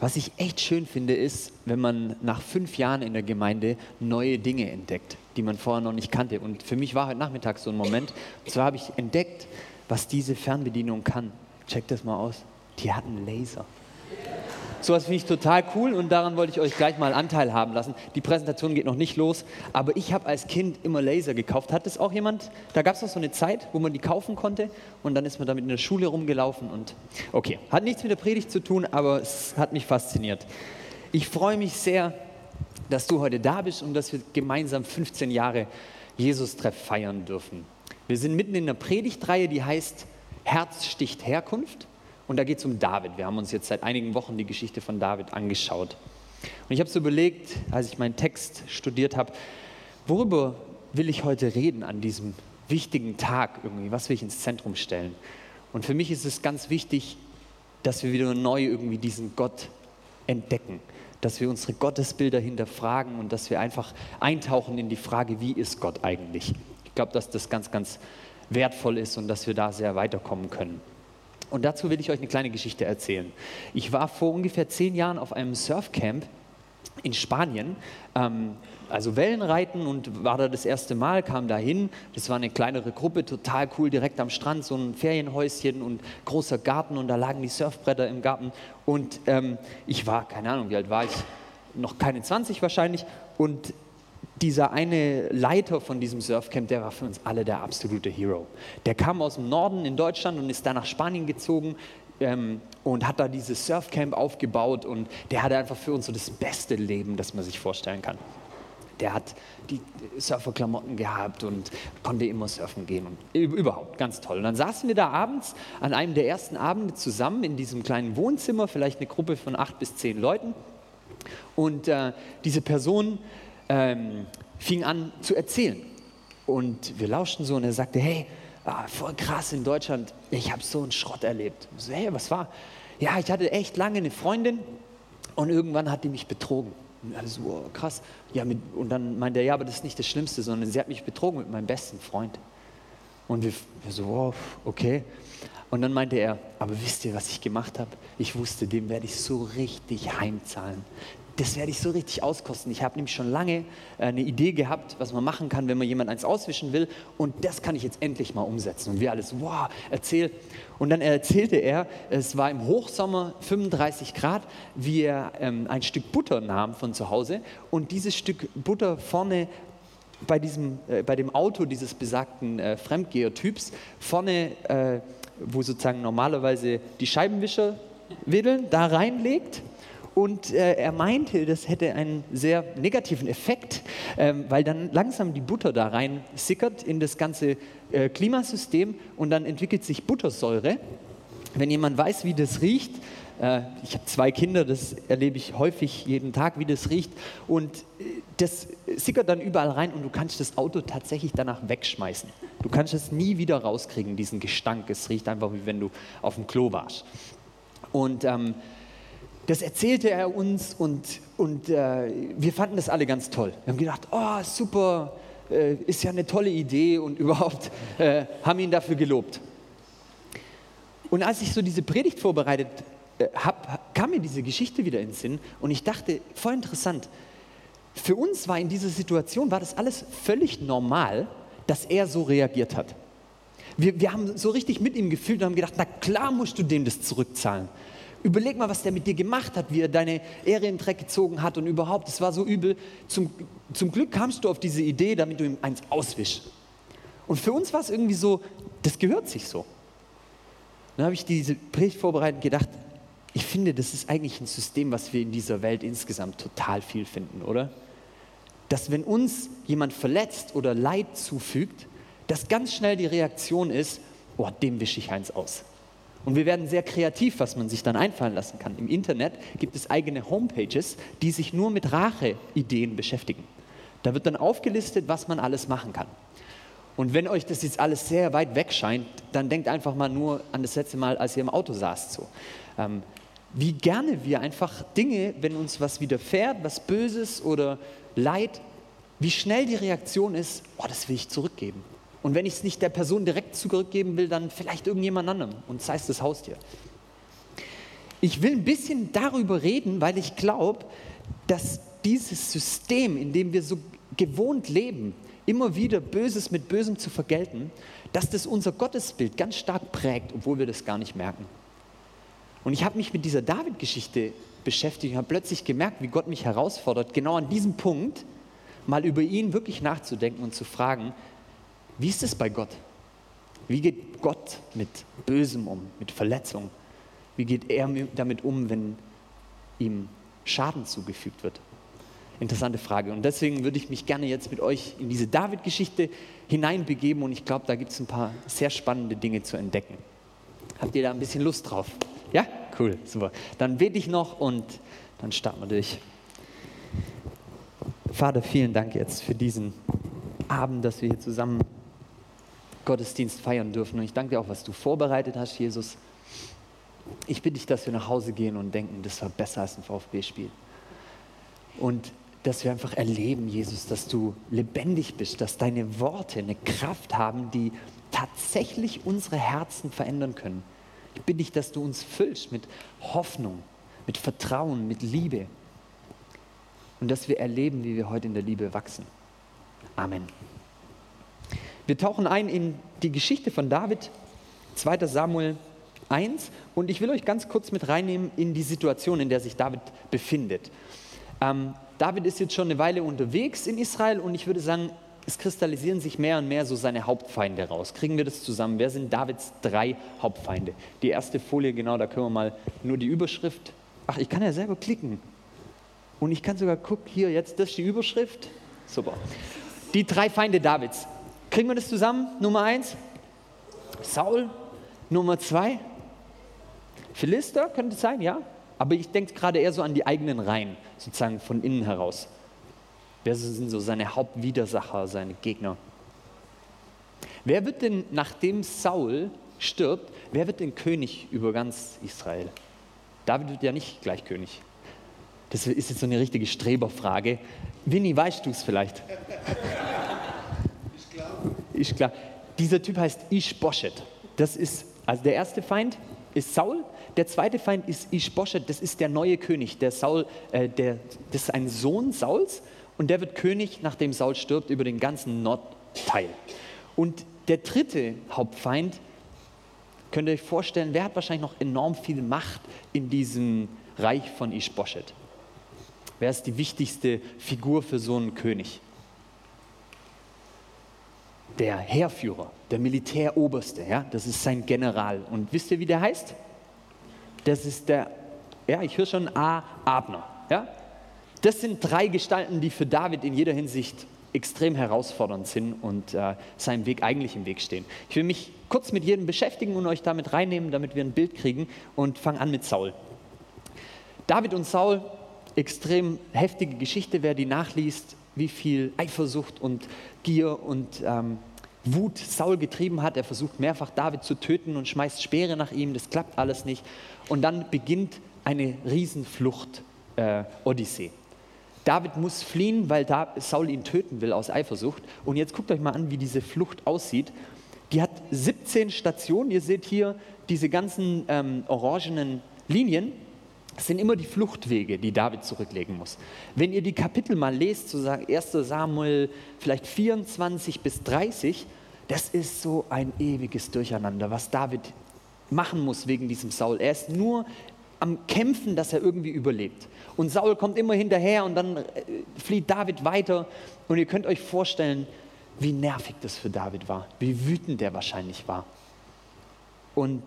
Was ich echt schön finde, ist, wenn man nach fünf Jahren in der Gemeinde neue Dinge entdeckt, die man vorher noch nicht kannte. Und für mich war heute Nachmittag so ein Moment. Und zwar habe ich entdeckt, was diese Fernbedienung kann. Check das mal aus. Die hat einen Laser. Sowas finde ich total cool und daran wollte ich euch gleich mal Anteil haben lassen. Die Präsentation geht noch nicht los, aber ich habe als Kind immer Laser gekauft. Hat das auch jemand? Da gab es noch so eine Zeit, wo man die kaufen konnte und dann ist man damit in der Schule rumgelaufen und okay, hat nichts mit der Predigt zu tun, aber es hat mich fasziniert. Ich freue mich sehr, dass du heute da bist und dass wir gemeinsam 15 Jahre Jesus-Treff feiern dürfen. Wir sind mitten in einer Predigtreihe, die heißt Herz sticht Herkunft. Und da geht es um David. Wir haben uns jetzt seit einigen Wochen die Geschichte von David angeschaut. Und ich habe so überlegt, als ich meinen Text studiert habe, worüber will ich heute reden an diesem wichtigen Tag irgendwie? Was will ich ins Zentrum stellen? Und für mich ist es ganz wichtig, dass wir wieder neu irgendwie diesen Gott entdecken, dass wir unsere Gottesbilder hinterfragen und dass wir einfach eintauchen in die Frage, wie ist Gott eigentlich? Ich glaube, dass das ganz, ganz wertvoll ist und dass wir da sehr weiterkommen können. Und dazu will ich euch eine kleine Geschichte erzählen. Ich war vor ungefähr zehn Jahren auf einem Surfcamp in Spanien, ähm, also Wellenreiten und war da das erste Mal, kam da hin. Das war eine kleinere Gruppe, total cool, direkt am Strand, so ein Ferienhäuschen und großer Garten und da lagen die Surfbretter im Garten. Und ähm, ich war, keine Ahnung, wie alt war ich? Noch keine 20 wahrscheinlich. Und dieser eine Leiter von diesem Surfcamp, der war für uns alle der absolute Hero. Der kam aus dem Norden in Deutschland und ist dann nach Spanien gezogen ähm, und hat da dieses Surfcamp aufgebaut und der hatte einfach für uns so das beste Leben, das man sich vorstellen kann. Der hat die Surferklamotten gehabt und konnte immer surfen gehen und überhaupt ganz toll. Und dann saßen wir da abends an einem der ersten Abende zusammen in diesem kleinen Wohnzimmer, vielleicht eine Gruppe von acht bis zehn Leuten. Und äh, diese Person ähm, fing an zu erzählen. Und wir lauschten so und er sagte, hey, ah, voll krass in Deutschland, ich habe so einen Schrott erlebt. Ich so, hey, was war? Ja, ich hatte echt lange eine Freundin und irgendwann hat die mich betrogen. Und alles so, oh, krass. Ja, mit, und dann meinte er, ja, aber das ist nicht das Schlimmste, sondern sie hat mich betrogen mit meinem besten Freund. Und wir, wir so, oh, okay. Und dann meinte er, aber wisst ihr, was ich gemacht habe? Ich wusste, dem werde ich so richtig heimzahlen das werde ich so richtig auskosten. Ich habe nämlich schon lange äh, eine Idee gehabt, was man machen kann, wenn man jemand eins auswischen will. Und das kann ich jetzt endlich mal umsetzen. Und wir alles, wow, erzähl. Und dann erzählte er, es war im Hochsommer 35 Grad, wie er ähm, ein Stück Butter nahm von zu Hause und dieses Stück Butter vorne bei, diesem, äh, bei dem Auto dieses besagten äh, Fremdgeher-Typs, vorne, äh, wo sozusagen normalerweise die Scheibenwischer wedeln, da reinlegt und äh, er meinte, das hätte einen sehr negativen Effekt, ähm, weil dann langsam die Butter da rein sickert in das ganze äh, Klimasystem und dann entwickelt sich Buttersäure. Wenn jemand weiß, wie das riecht, äh, ich habe zwei Kinder, das erlebe ich häufig jeden Tag, wie das riecht. Und äh, das sickert dann überall rein und du kannst das Auto tatsächlich danach wegschmeißen. Du kannst es nie wieder rauskriegen, diesen Gestank. Es riecht einfach, wie wenn du auf dem Klo warst. Und ähm, das erzählte er uns und, und äh, wir fanden das alle ganz toll. Wir haben gedacht, oh super, äh, ist ja eine tolle Idee und überhaupt äh, haben ihn dafür gelobt. Und als ich so diese Predigt vorbereitet äh, habe, kam mir diese Geschichte wieder in den Sinn und ich dachte, voll interessant. Für uns war in dieser Situation, war das alles völlig normal, dass er so reagiert hat. Wir, wir haben so richtig mit ihm gefühlt und haben gedacht, na klar musst du dem das zurückzahlen. Überleg mal, was der mit dir gemacht hat, wie er deine Ehre in den Dreck gezogen hat und überhaupt, es war so übel. Zum, zum Glück kamst du auf diese Idee, damit du ihm eins auswischst. Und für uns war es irgendwie so, das gehört sich so. Dann habe ich diese Predigt vorbereitet und gedacht, ich finde, das ist eigentlich ein System, was wir in dieser Welt insgesamt total viel finden, oder? Dass wenn uns jemand verletzt oder Leid zufügt, dass ganz schnell die Reaktion ist, oh, dem wische ich eins aus. Und wir werden sehr kreativ, was man sich dann einfallen lassen kann. Im Internet gibt es eigene Homepages, die sich nur mit Racheideen beschäftigen. Da wird dann aufgelistet, was man alles machen kann. Und wenn euch das jetzt alles sehr weit weg scheint, dann denkt einfach mal nur an das letzte Mal, als ihr im Auto saßt. So. Ähm, wie gerne wir einfach Dinge, wenn uns was widerfährt, was Böses oder Leid, wie schnell die Reaktion ist, oh, das will ich zurückgeben. Und wenn ich es nicht der Person direkt zurückgeben will, dann vielleicht irgendjemand anderem und sei es das Haustier. Ich will ein bisschen darüber reden, weil ich glaube, dass dieses System, in dem wir so gewohnt leben, immer wieder Böses mit Bösem zu vergelten, dass das unser Gottesbild ganz stark prägt, obwohl wir das gar nicht merken. Und ich habe mich mit dieser David-Geschichte beschäftigt und habe plötzlich gemerkt, wie Gott mich herausfordert, genau an diesem Punkt mal über ihn wirklich nachzudenken und zu fragen, wie ist es bei Gott? Wie geht Gott mit Bösem um, mit Verletzung? Wie geht er damit um, wenn ihm Schaden zugefügt wird? Interessante Frage. Und deswegen würde ich mich gerne jetzt mit euch in diese David-Geschichte hineinbegeben und ich glaube, da gibt es ein paar sehr spannende Dinge zu entdecken. Habt ihr da ein bisschen Lust drauf? Ja? Cool, super. Dann bete ich noch und dann starten wir durch. Vater, vielen Dank jetzt für diesen Abend, dass wir hier zusammen Gottesdienst feiern dürfen. Und ich danke dir auch, was du vorbereitet hast, Jesus. Ich bitte dich, dass wir nach Hause gehen und denken, das war besser als ein VfB-Spiel. Und dass wir einfach erleben, Jesus, dass du lebendig bist, dass deine Worte eine Kraft haben, die tatsächlich unsere Herzen verändern können. Ich bitte dich, dass du uns füllst mit Hoffnung, mit Vertrauen, mit Liebe. Und dass wir erleben, wie wir heute in der Liebe wachsen. Amen. Wir tauchen ein in die Geschichte von David, 2 Samuel 1. Und ich will euch ganz kurz mit reinnehmen in die Situation, in der sich David befindet. Ähm, David ist jetzt schon eine Weile unterwegs in Israel und ich würde sagen, es kristallisieren sich mehr und mehr so seine Hauptfeinde raus. Kriegen wir das zusammen? Wer sind Davids drei Hauptfeinde? Die erste Folie, genau, da können wir mal nur die Überschrift. Ach, ich kann ja selber klicken. Und ich kann sogar gucken, hier, jetzt, das ist die Überschrift. Super. Die drei Feinde Davids. Kriegen wir das zusammen? Nummer eins, Saul. Nummer zwei, Philister, könnte es sein, ja? Aber ich denke gerade eher so an die eigenen Reihen, sozusagen von innen heraus. Wer sind so seine Hauptwidersacher, seine Gegner? Wer wird denn, nachdem Saul stirbt, wer wird denn König über ganz Israel? David wird ja nicht gleich König. Das ist jetzt so eine richtige Streberfrage. Winnie, weißt du es vielleicht? Ich glaube. Dieser Typ heißt Ishbosheth. Das ist, also der erste Feind ist Saul, der zweite Feind ist Ishbosheth, das ist der neue König. Der Saul, äh, der, das ist ein Sohn Sauls und der wird König, nachdem Saul stirbt, über den ganzen Nordteil. Und der dritte Hauptfeind, könnt ihr euch vorstellen, wer hat wahrscheinlich noch enorm viel Macht in diesem Reich von Ishbosheth? Wer ist die wichtigste Figur für so einen König? Der Heerführer, der Militäroberste, ja, das ist sein General. Und wisst ihr, wie der heißt? Das ist der, ja, ich höre schon A. Abner. Ja? Das sind drei Gestalten, die für David in jeder Hinsicht extrem herausfordernd sind und äh, seinem Weg eigentlich im Weg stehen. Ich will mich kurz mit jedem beschäftigen und euch damit reinnehmen, damit wir ein Bild kriegen und fange an mit Saul. David und Saul, extrem heftige Geschichte, wer die nachliest, wie viel Eifersucht und Gier und ähm, Wut Saul getrieben hat. Er versucht mehrfach David zu töten und schmeißt Speere nach ihm, das klappt alles nicht. Und dann beginnt eine Riesenflucht, äh, Odyssee. David muss fliehen, weil Saul ihn töten will aus Eifersucht. Und jetzt guckt euch mal an, wie diese Flucht aussieht. Die hat 17 Stationen. Ihr seht hier diese ganzen ähm, orangenen Linien. Das sind immer die Fluchtwege, die David zurücklegen muss. Wenn ihr die Kapitel mal lest, so sagen 1 Samuel vielleicht 24 bis 30, das ist so ein ewiges Durcheinander, was David machen muss wegen diesem Saul. Er ist nur am Kämpfen, dass er irgendwie überlebt. Und Saul kommt immer hinterher und dann äh, flieht David weiter. Und ihr könnt euch vorstellen, wie nervig das für David war, wie wütend er wahrscheinlich war. Und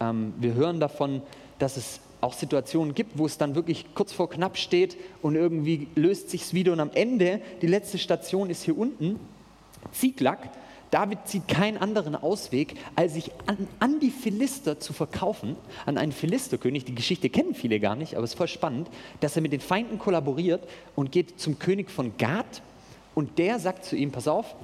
ähm, wir hören davon, dass es auch Situationen gibt, wo es dann wirklich kurz vor knapp steht und irgendwie löst sich es wieder. Und am Ende, die letzte Station ist hier unten, Ziklag, David sieht keinen anderen Ausweg, als sich an, an, die Philister zu verkaufen, an einen Philisterkönig. Die Geschichte kennen viele gar nicht, aber es ist voll spannend, dass er mit den Feinden kollaboriert und geht zum König von Gad und der sagt zu ihm: Pass auf,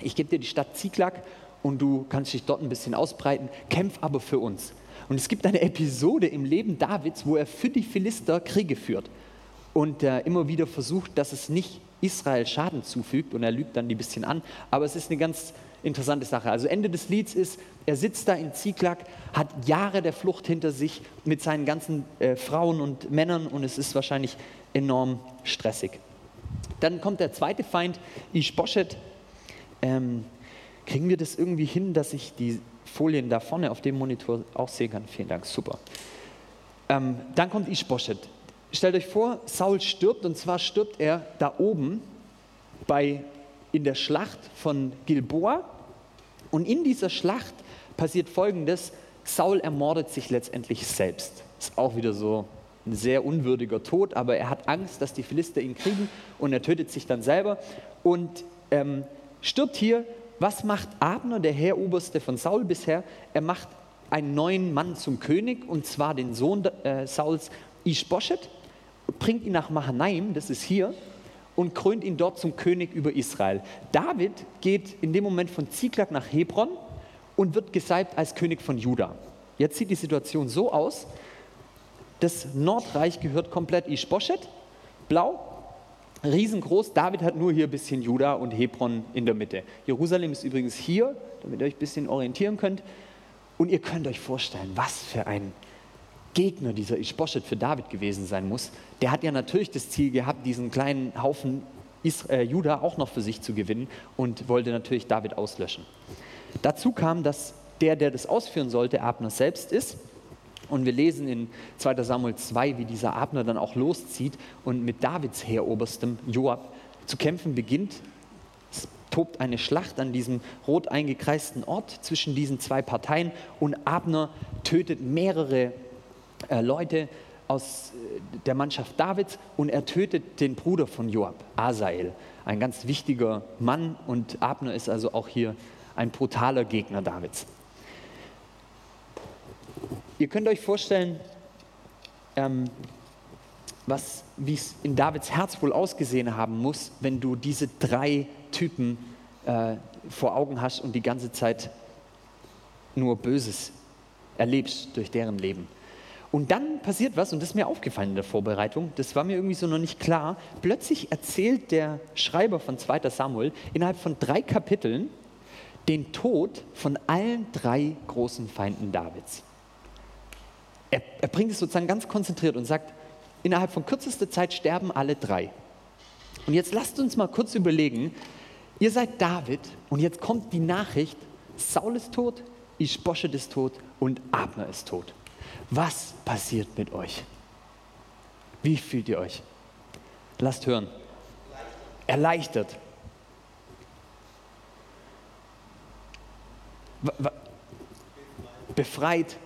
ich gebe dir die Stadt Ziklag und du kannst dich dort ein bisschen ausbreiten, kämpf aber für uns. Und es gibt eine Episode im Leben Davids, wo er für die Philister Kriege führt und äh, immer wieder versucht, dass es nicht Israel Schaden zufügt und er lügt dann die bisschen an. Aber es ist eine ganz interessante Sache. Also Ende des Lieds ist, er sitzt da in Ziklag, hat Jahre der Flucht hinter sich mit seinen ganzen äh, Frauen und Männern und es ist wahrscheinlich enorm stressig. Dann kommt der zweite Feind, Ishbosheth. Ähm, kriegen wir das irgendwie hin, dass ich die Folien da vorne auf dem Monitor auch sehen kann? Vielen Dank, super. Ähm, dann kommt Ishbosheth. Stellt euch vor, Saul stirbt und zwar stirbt er da oben bei, in der Schlacht von Gilboa. Und in dieser Schlacht passiert Folgendes, Saul ermordet sich letztendlich selbst. Ist auch wieder so ein sehr unwürdiger Tod, aber er hat Angst, dass die Philister ihn kriegen und er tötet sich dann selber und ähm, stirbt hier. Was macht Abner, der Heeroberste von Saul bisher? Er macht einen neuen Mann zum König und zwar den Sohn äh, Sauls, Ishbosheth, bringt ihn nach Mahanaim, das ist hier, und krönt ihn dort zum König über Israel. David geht in dem Moment von Ziklag nach Hebron und wird gesalbt als König von Juda. Jetzt sieht die Situation so aus, das Nordreich gehört komplett Ishbosheth, blau, riesengroß. David hat nur hier ein bisschen Juda und Hebron in der Mitte. Jerusalem ist übrigens hier, damit ihr euch ein bisschen orientieren könnt. Und ihr könnt euch vorstellen, was für ein Gegner dieser Ishbosheth für David gewesen sein muss. Der hat ja natürlich das Ziel gehabt, diesen kleinen Haufen Israel, äh, Juda auch noch für sich zu gewinnen und wollte natürlich David auslöschen. Dazu kam, dass der, der das ausführen sollte, Abner selbst ist. Und wir lesen in 2 Samuel 2, wie dieser Abner dann auch loszieht und mit Davids Heeroberstem Joab zu kämpfen beginnt. Es tobt eine Schlacht an diesem rot eingekreisten Ort zwischen diesen zwei Parteien und Abner tötet mehrere Leute aus äh, der Mannschaft Davids und er tötet den Bruder von Joab, Asael, ein ganz wichtiger Mann und Abner ist also auch hier ein brutaler Gegner Davids. Ihr könnt euch vorstellen, ähm, was, wie es in Davids Herz wohl ausgesehen haben muss, wenn du diese drei Typen äh, vor Augen hast und die ganze Zeit nur Böses erlebst durch deren Leben. Und dann passiert was, und das ist mir aufgefallen in der Vorbereitung, das war mir irgendwie so noch nicht klar. Plötzlich erzählt der Schreiber von 2. Samuel innerhalb von drei Kapiteln den Tod von allen drei großen Feinden Davids er, er bringt es sozusagen ganz konzentriert und sagt, innerhalb von kürzester Zeit sterben alle drei. Und jetzt lasst uns mal kurz überlegen, ihr seid David und jetzt kommt die Nachricht, Saul ist tot, Ischboschet ist tot und Abner ist tot. Was passiert mit euch? Wie fühlt ihr euch? Lasst hören. Erleichtert. Befreit.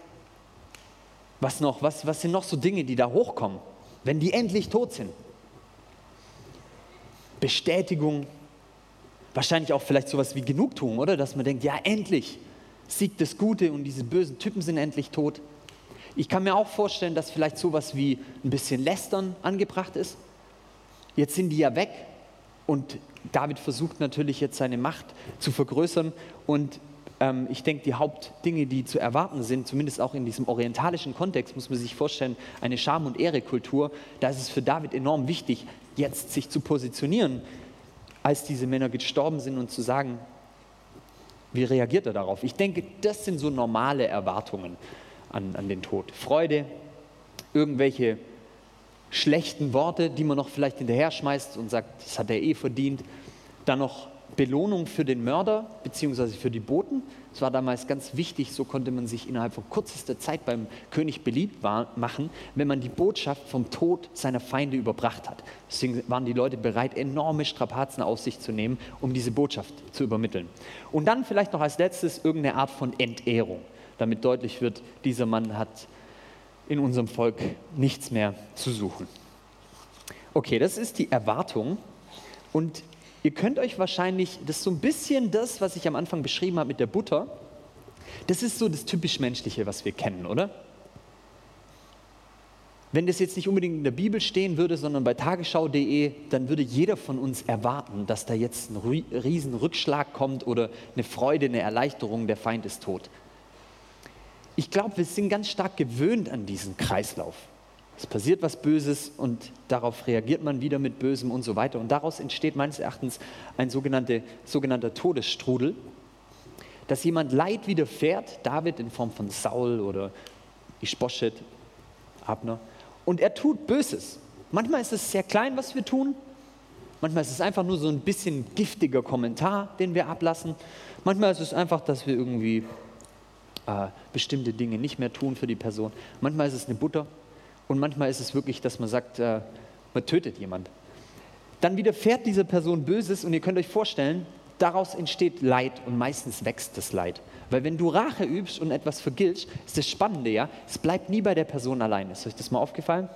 Was noch? Was, was sind noch so Dinge, die da hochkommen, wenn die endlich tot sind? Bestätigung, wahrscheinlich auch vielleicht sowas wie Genugtuung, oder? Dass man denkt, ja, endlich siegt das Gute und diese bösen Typen sind endlich tot. Ich kann mir auch vorstellen, dass vielleicht sowas wie ein bisschen Lästern angebracht ist. Jetzt sind die ja weg und David versucht natürlich jetzt seine Macht zu vergrößern und ähm, ich denke, die Hauptdinge, die zu erwarten sind, zumindest auch in diesem orientalischen Kontext, muss man sich vorstellen, eine Scham- und Ehrekultur, da ist es für David enorm wichtig, jetzt sich zu positionieren, als diese Männer gestorben sind und zu sagen, wie reagiert er darauf? Ich denke, das sind so normale Erwartungen an, an den Tod. Freude, irgendwelche schlechten Worte, die man noch vielleicht hinterher schmeißt und sagt, das hat er eh verdient. Dann noch Belohnung für den Mörder bzw. für die Boten. Es war damals ganz wichtig, so konnte man sich innerhalb von kürzester Zeit beim König beliebt machen, wenn man die Botschaft vom Tod seiner Feinde überbracht hat. Deswegen waren die Leute bereit, enorme Strapazen auf sich zu nehmen, um diese Botschaft zu übermitteln. Und dann vielleicht noch als letztes irgendeine Art von Entehrung, damit deutlich wird, dieser Mann hat in unserem Volk nichts mehr zu suchen. Okay, das ist die Erwartung. Und Ihr könnt euch wahrscheinlich, das ist so ein bisschen das, was ich am Anfang beschrieben habe mit der Butter, das ist so das typisch Menschliche, was wir kennen, oder? Wenn das jetzt nicht unbedingt in der Bibel stehen würde, sondern bei tagesschau.de, dann würde jeder von uns erwarten, dass da jetzt ein riesen Rückschlag kommt oder eine Freude, eine Erleichterung, der Feind ist tot. Ich glaube, wir sind ganz stark gewöhnt an diesen Kreislauf. Es passiert was Böses und darauf reagiert man wieder mit Bösem und so weiter. Und daraus entsteht meines Erachtens ein sogenannte, sogenannter Todesstrudel. dass jemand Leid widerfährt, David in Form von Saul oder Ischboschet, Abner, und er tut Böses. Manchmal ist es sehr klein, was wir tun. Manchmal ist es einfach nur so ein bisschen giftiger Kommentar, den wir ablassen. Manchmal ist es einfach, dass wir irgendwie äh, bestimmte Dinge nicht mehr tun für die Person. Manchmal ist es eine Butter. Und manchmal ist es wirklich, dass man sagt, äh, man tötet jemand. Dann widerfährt dieser Person Böses und ihr könnt euch vorstellen, daraus entsteht Leid und meistens wächst das Leid. Weil wenn du Rache übst und etwas vergiltst, ist das Spannende ja, es bleibt nie bei der Person allein. Ist euch das mal aufgefallen?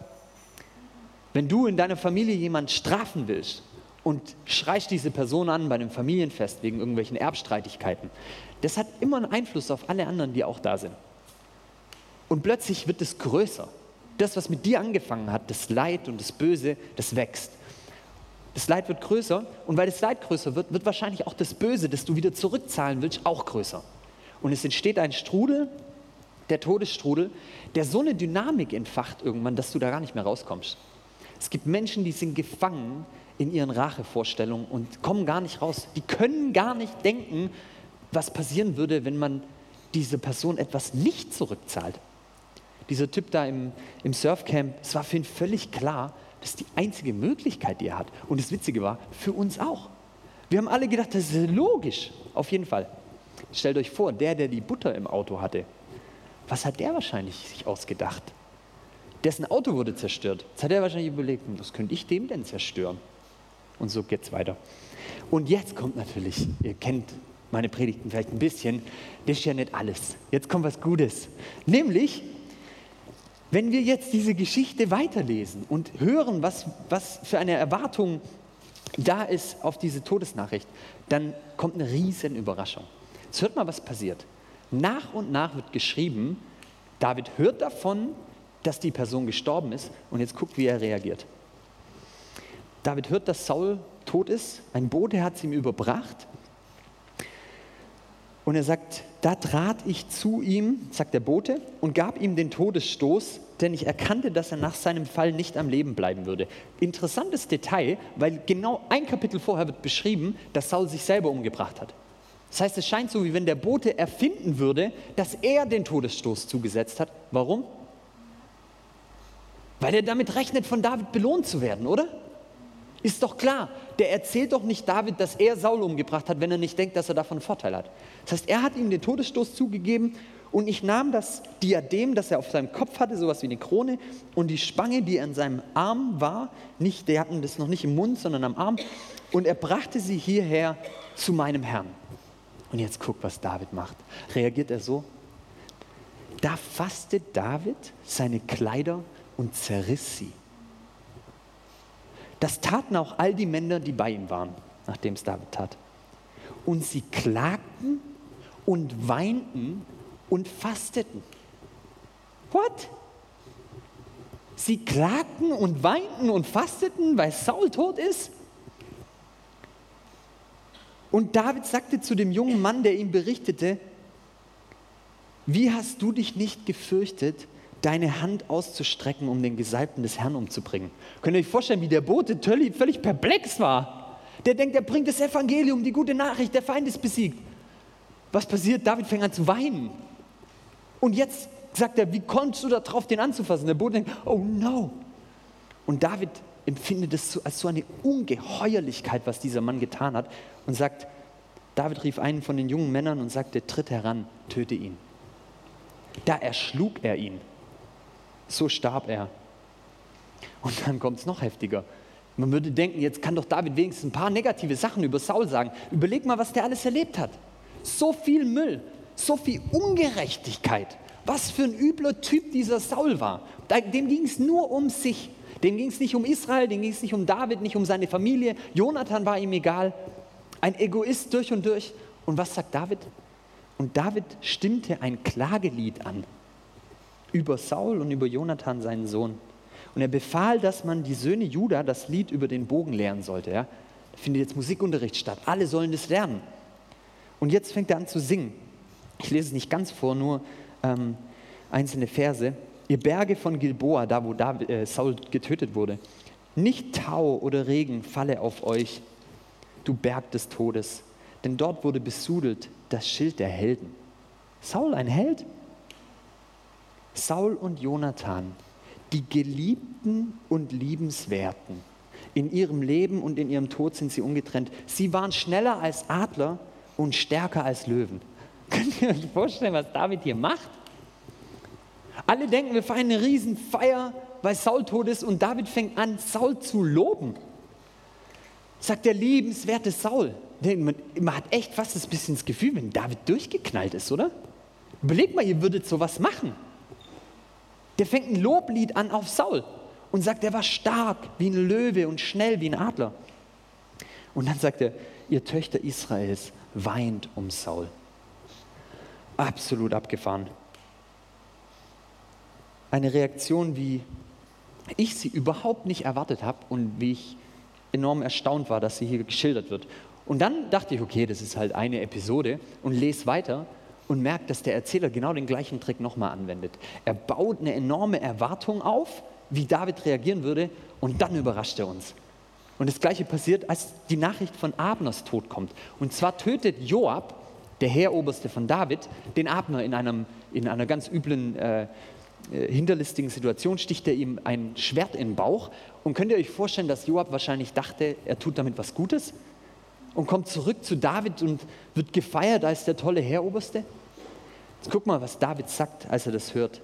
Wenn du in deiner Familie jemanden strafen willst und schreist diese Person an bei einem Familienfest wegen irgendwelchen Erbstreitigkeiten, das hat immer einen Einfluss auf alle anderen, die auch da sind. Und plötzlich wird es größer. Das, was mit dir angefangen hat, das Leid und das Böse, das wächst. Das Leid wird größer und weil das Leid größer wird, wird wahrscheinlich auch das Böse, das du wieder zurückzahlen willst, auch größer. Und es entsteht ein Strudel, der Todesstrudel, der so eine Dynamik entfacht irgendwann, dass du da gar nicht mehr rauskommst. Es gibt Menschen, die sind gefangen in ihren Rachevorstellungen und kommen gar nicht raus. Die können gar nicht denken, was passieren würde, wenn man diese Person etwas nicht zurückzahlt. Dieser Typ da im, im Surfcamp, es war für ihn völlig klar, das ist die einzige Möglichkeit, die er hat. Und das Witzige war, für uns auch. Wir haben alle gedacht, das ist logisch. Auf jeden Fall. Stellt euch vor, der, der die Butter im Auto hatte, was hat der wahrscheinlich sich ausgedacht? Dessen Auto wurde zerstört. Jetzt hat er wahrscheinlich überlegt, hm, was könnte ich dem denn zerstören? Und so geht es weiter. Und jetzt kommt natürlich, ihr kennt meine Predigten vielleicht ein bisschen, das ist ja nicht alles. Jetzt kommt was Gutes. Nämlich, wenn wir jetzt diese Geschichte weiterlesen und hören, was, was für eine Erwartung da ist auf diese Todesnachricht, dann kommt eine riesen Überraschung. Jetzt hört mal, was passiert. Nach und nach wird geschrieben, David hört davon, dass die Person gestorben ist und jetzt guckt, wie er reagiert. David hört, dass Saul tot ist, ein Bote hat es ihm überbracht und er sagt, da trat ich zu ihm, sagt der Bote, und gab ihm den Todesstoß, denn ich erkannte, dass er nach seinem Fall nicht am Leben bleiben würde. Interessantes Detail, weil genau ein Kapitel vorher wird beschrieben, dass Saul sich selber umgebracht hat. Das heißt, es scheint so, wie wenn der Bote erfinden würde, dass er den Todesstoß zugesetzt hat. Warum? Weil er damit rechnet, von David belohnt zu werden, oder? Ist doch klar, der erzählt doch nicht David, dass er Saul umgebracht hat, wenn er nicht denkt, dass er davon Vorteil hat. Das heißt, er hat ihm den Todesstoß zugegeben und ich nahm das Diadem, das er auf seinem Kopf hatte, sowas wie eine Krone, und die Spange, die an seinem Arm war, nicht, die hatten das noch nicht im Mund, sondern am Arm, und er brachte sie hierher zu meinem Herrn. Und jetzt guck, was David macht. Reagiert er so? Da fasste David seine Kleider und zerriss sie. Das taten auch all die Männer, die bei ihm waren, nachdem es David tat. Und sie klagten und weinten und fasteten. What? Sie klagten und weinten und fasteten, weil Saul tot ist? Und David sagte zu dem jungen Mann, der ihm berichtete, wie hast du dich nicht gefürchtet, deine Hand auszustrecken, um den Gesalbten des Herrn umzubringen. Könnt ihr euch vorstellen, wie der Bote völlig, perplex war? Der denkt, er bringt das Evangelium, die gute Nachricht, der Feind ist besiegt. Was passiert? David fängt an zu weinen. Und jetzt sagt er, wie konntest du da drauf, den anzufassen? Der Bote denkt, oh no. Und David empfindet es als so eine Ungeheuerlichkeit, was dieser Mann getan hat und sagt, David rief einen von den jungen Männern und sagte, tritt heran, töte ihn. Da erschlug er ihn so starb er. Und dann kommt es noch heftiger. Man würde denken, jetzt kann doch David wenigstens ein paar negative Sachen über Saul sagen. Überleg mal, was der alles erlebt hat. So viel Müll, so viel Ungerechtigkeit. Was für ein übler Typ dieser Saul war. Dem ging es nur um sich. Dem ging es nicht um Israel, dem ging es nicht um David, nicht um seine Familie. Jonathan war ihm egal. Ein Egoist durch und durch. Und was sagt David? Und David stimmte ein Klagelied an über Saul und über Jonathan, seinen Sohn. Und er befahl, dass man die Söhne Juda das Lied über den Bogen lernen sollte. Ja? Da findet jetzt Musikunterricht statt. Alle sollen das lernen. Und jetzt fängt er an zu singen. Ich lese es nicht ganz vor, nur ähm, einzelne Verse. Ihr Berge von Gilboa, da wo David, äh, Saul getötet wurde, nicht Tau oder Regen falle auf euch, du Berg des Todes. denn dort wurde besudelt das Schild der Helden. Saul ein Held? Saul und Jonathan, die Geliebten und Liebenswerten. In ihrem Leben und in ihrem Tod sind sie ungetrennt. Sie waren schneller als Adler und stärker als Löwen. Könnt ihr euch vorstellen, was David hier macht? Alle denken, wir feiern eine Riesenfeier, weil Saul tot ist und David fängt an, Saul zu loben. Sagt der liebenswerte Saul. Man hat echt fast ein bisschen das Gefühl, wenn David durchgeknallt ist, oder? Überlegt mal, ihr würdet sowas machen. Der fängt ein Loblied an auf Saul und sagt, er war stark wie ein Löwe und schnell wie ein Adler. Und dann sagt er, ihr Töchter Israels weint um Saul. Absolut abgefahren. Eine Reaktion, wie ich sie überhaupt nicht erwartet habe und wie ich enorm erstaunt war, dass sie hier geschildert wird. Und dann dachte ich, okay, das ist halt eine Episode und lese weiter und merke, dass der Erzähler genau den gleichen Trick nochmal anwendet. Er baut eine enorme Erwartung auf, wie David reagieren würde und dann überrascht er uns. Und das gleiche passiert, als die Nachricht von Abners Tod kommt. Und zwar tötet Joab, der Heeroberste von David, den Abner in, einem, in einer ganz üblen, äh, äh, hinterlistigen Situation, sticht er ihm ein Schwert in den Bauch. Und könnt ihr euch vorstellen, dass Joab wahrscheinlich dachte, er tut damit was Gutes? Und kommt zurück zu David und wird gefeiert als der tolle Heeroberste? Jetzt guck mal, was David sagt, als er das hört.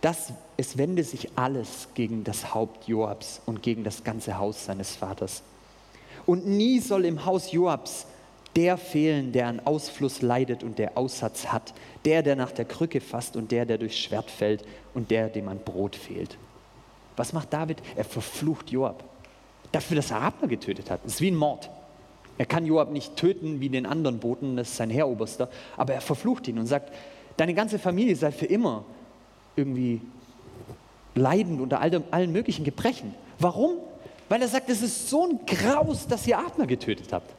Das, es wende sich alles gegen das Haupt Joabs und gegen das ganze Haus seines Vaters. Und nie soll im Haus Joabs der fehlen, der an Ausfluss leidet und der Aussatz hat, der, der nach der Krücke fasst und der, der durchs Schwert fällt und der, dem an Brot fehlt. Was macht David? Er verflucht Joab dafür, dass er Abner getötet hat. Das ist wie ein Mord. Er kann Joab nicht töten wie den anderen Boten, das ist sein Heeroberster, aber er verflucht ihn und sagt, deine ganze Familie sei für immer irgendwie leidend unter allen möglichen Gebrechen. Warum? Weil er sagt, es ist so ein Graus, dass ihr Abner getötet habt.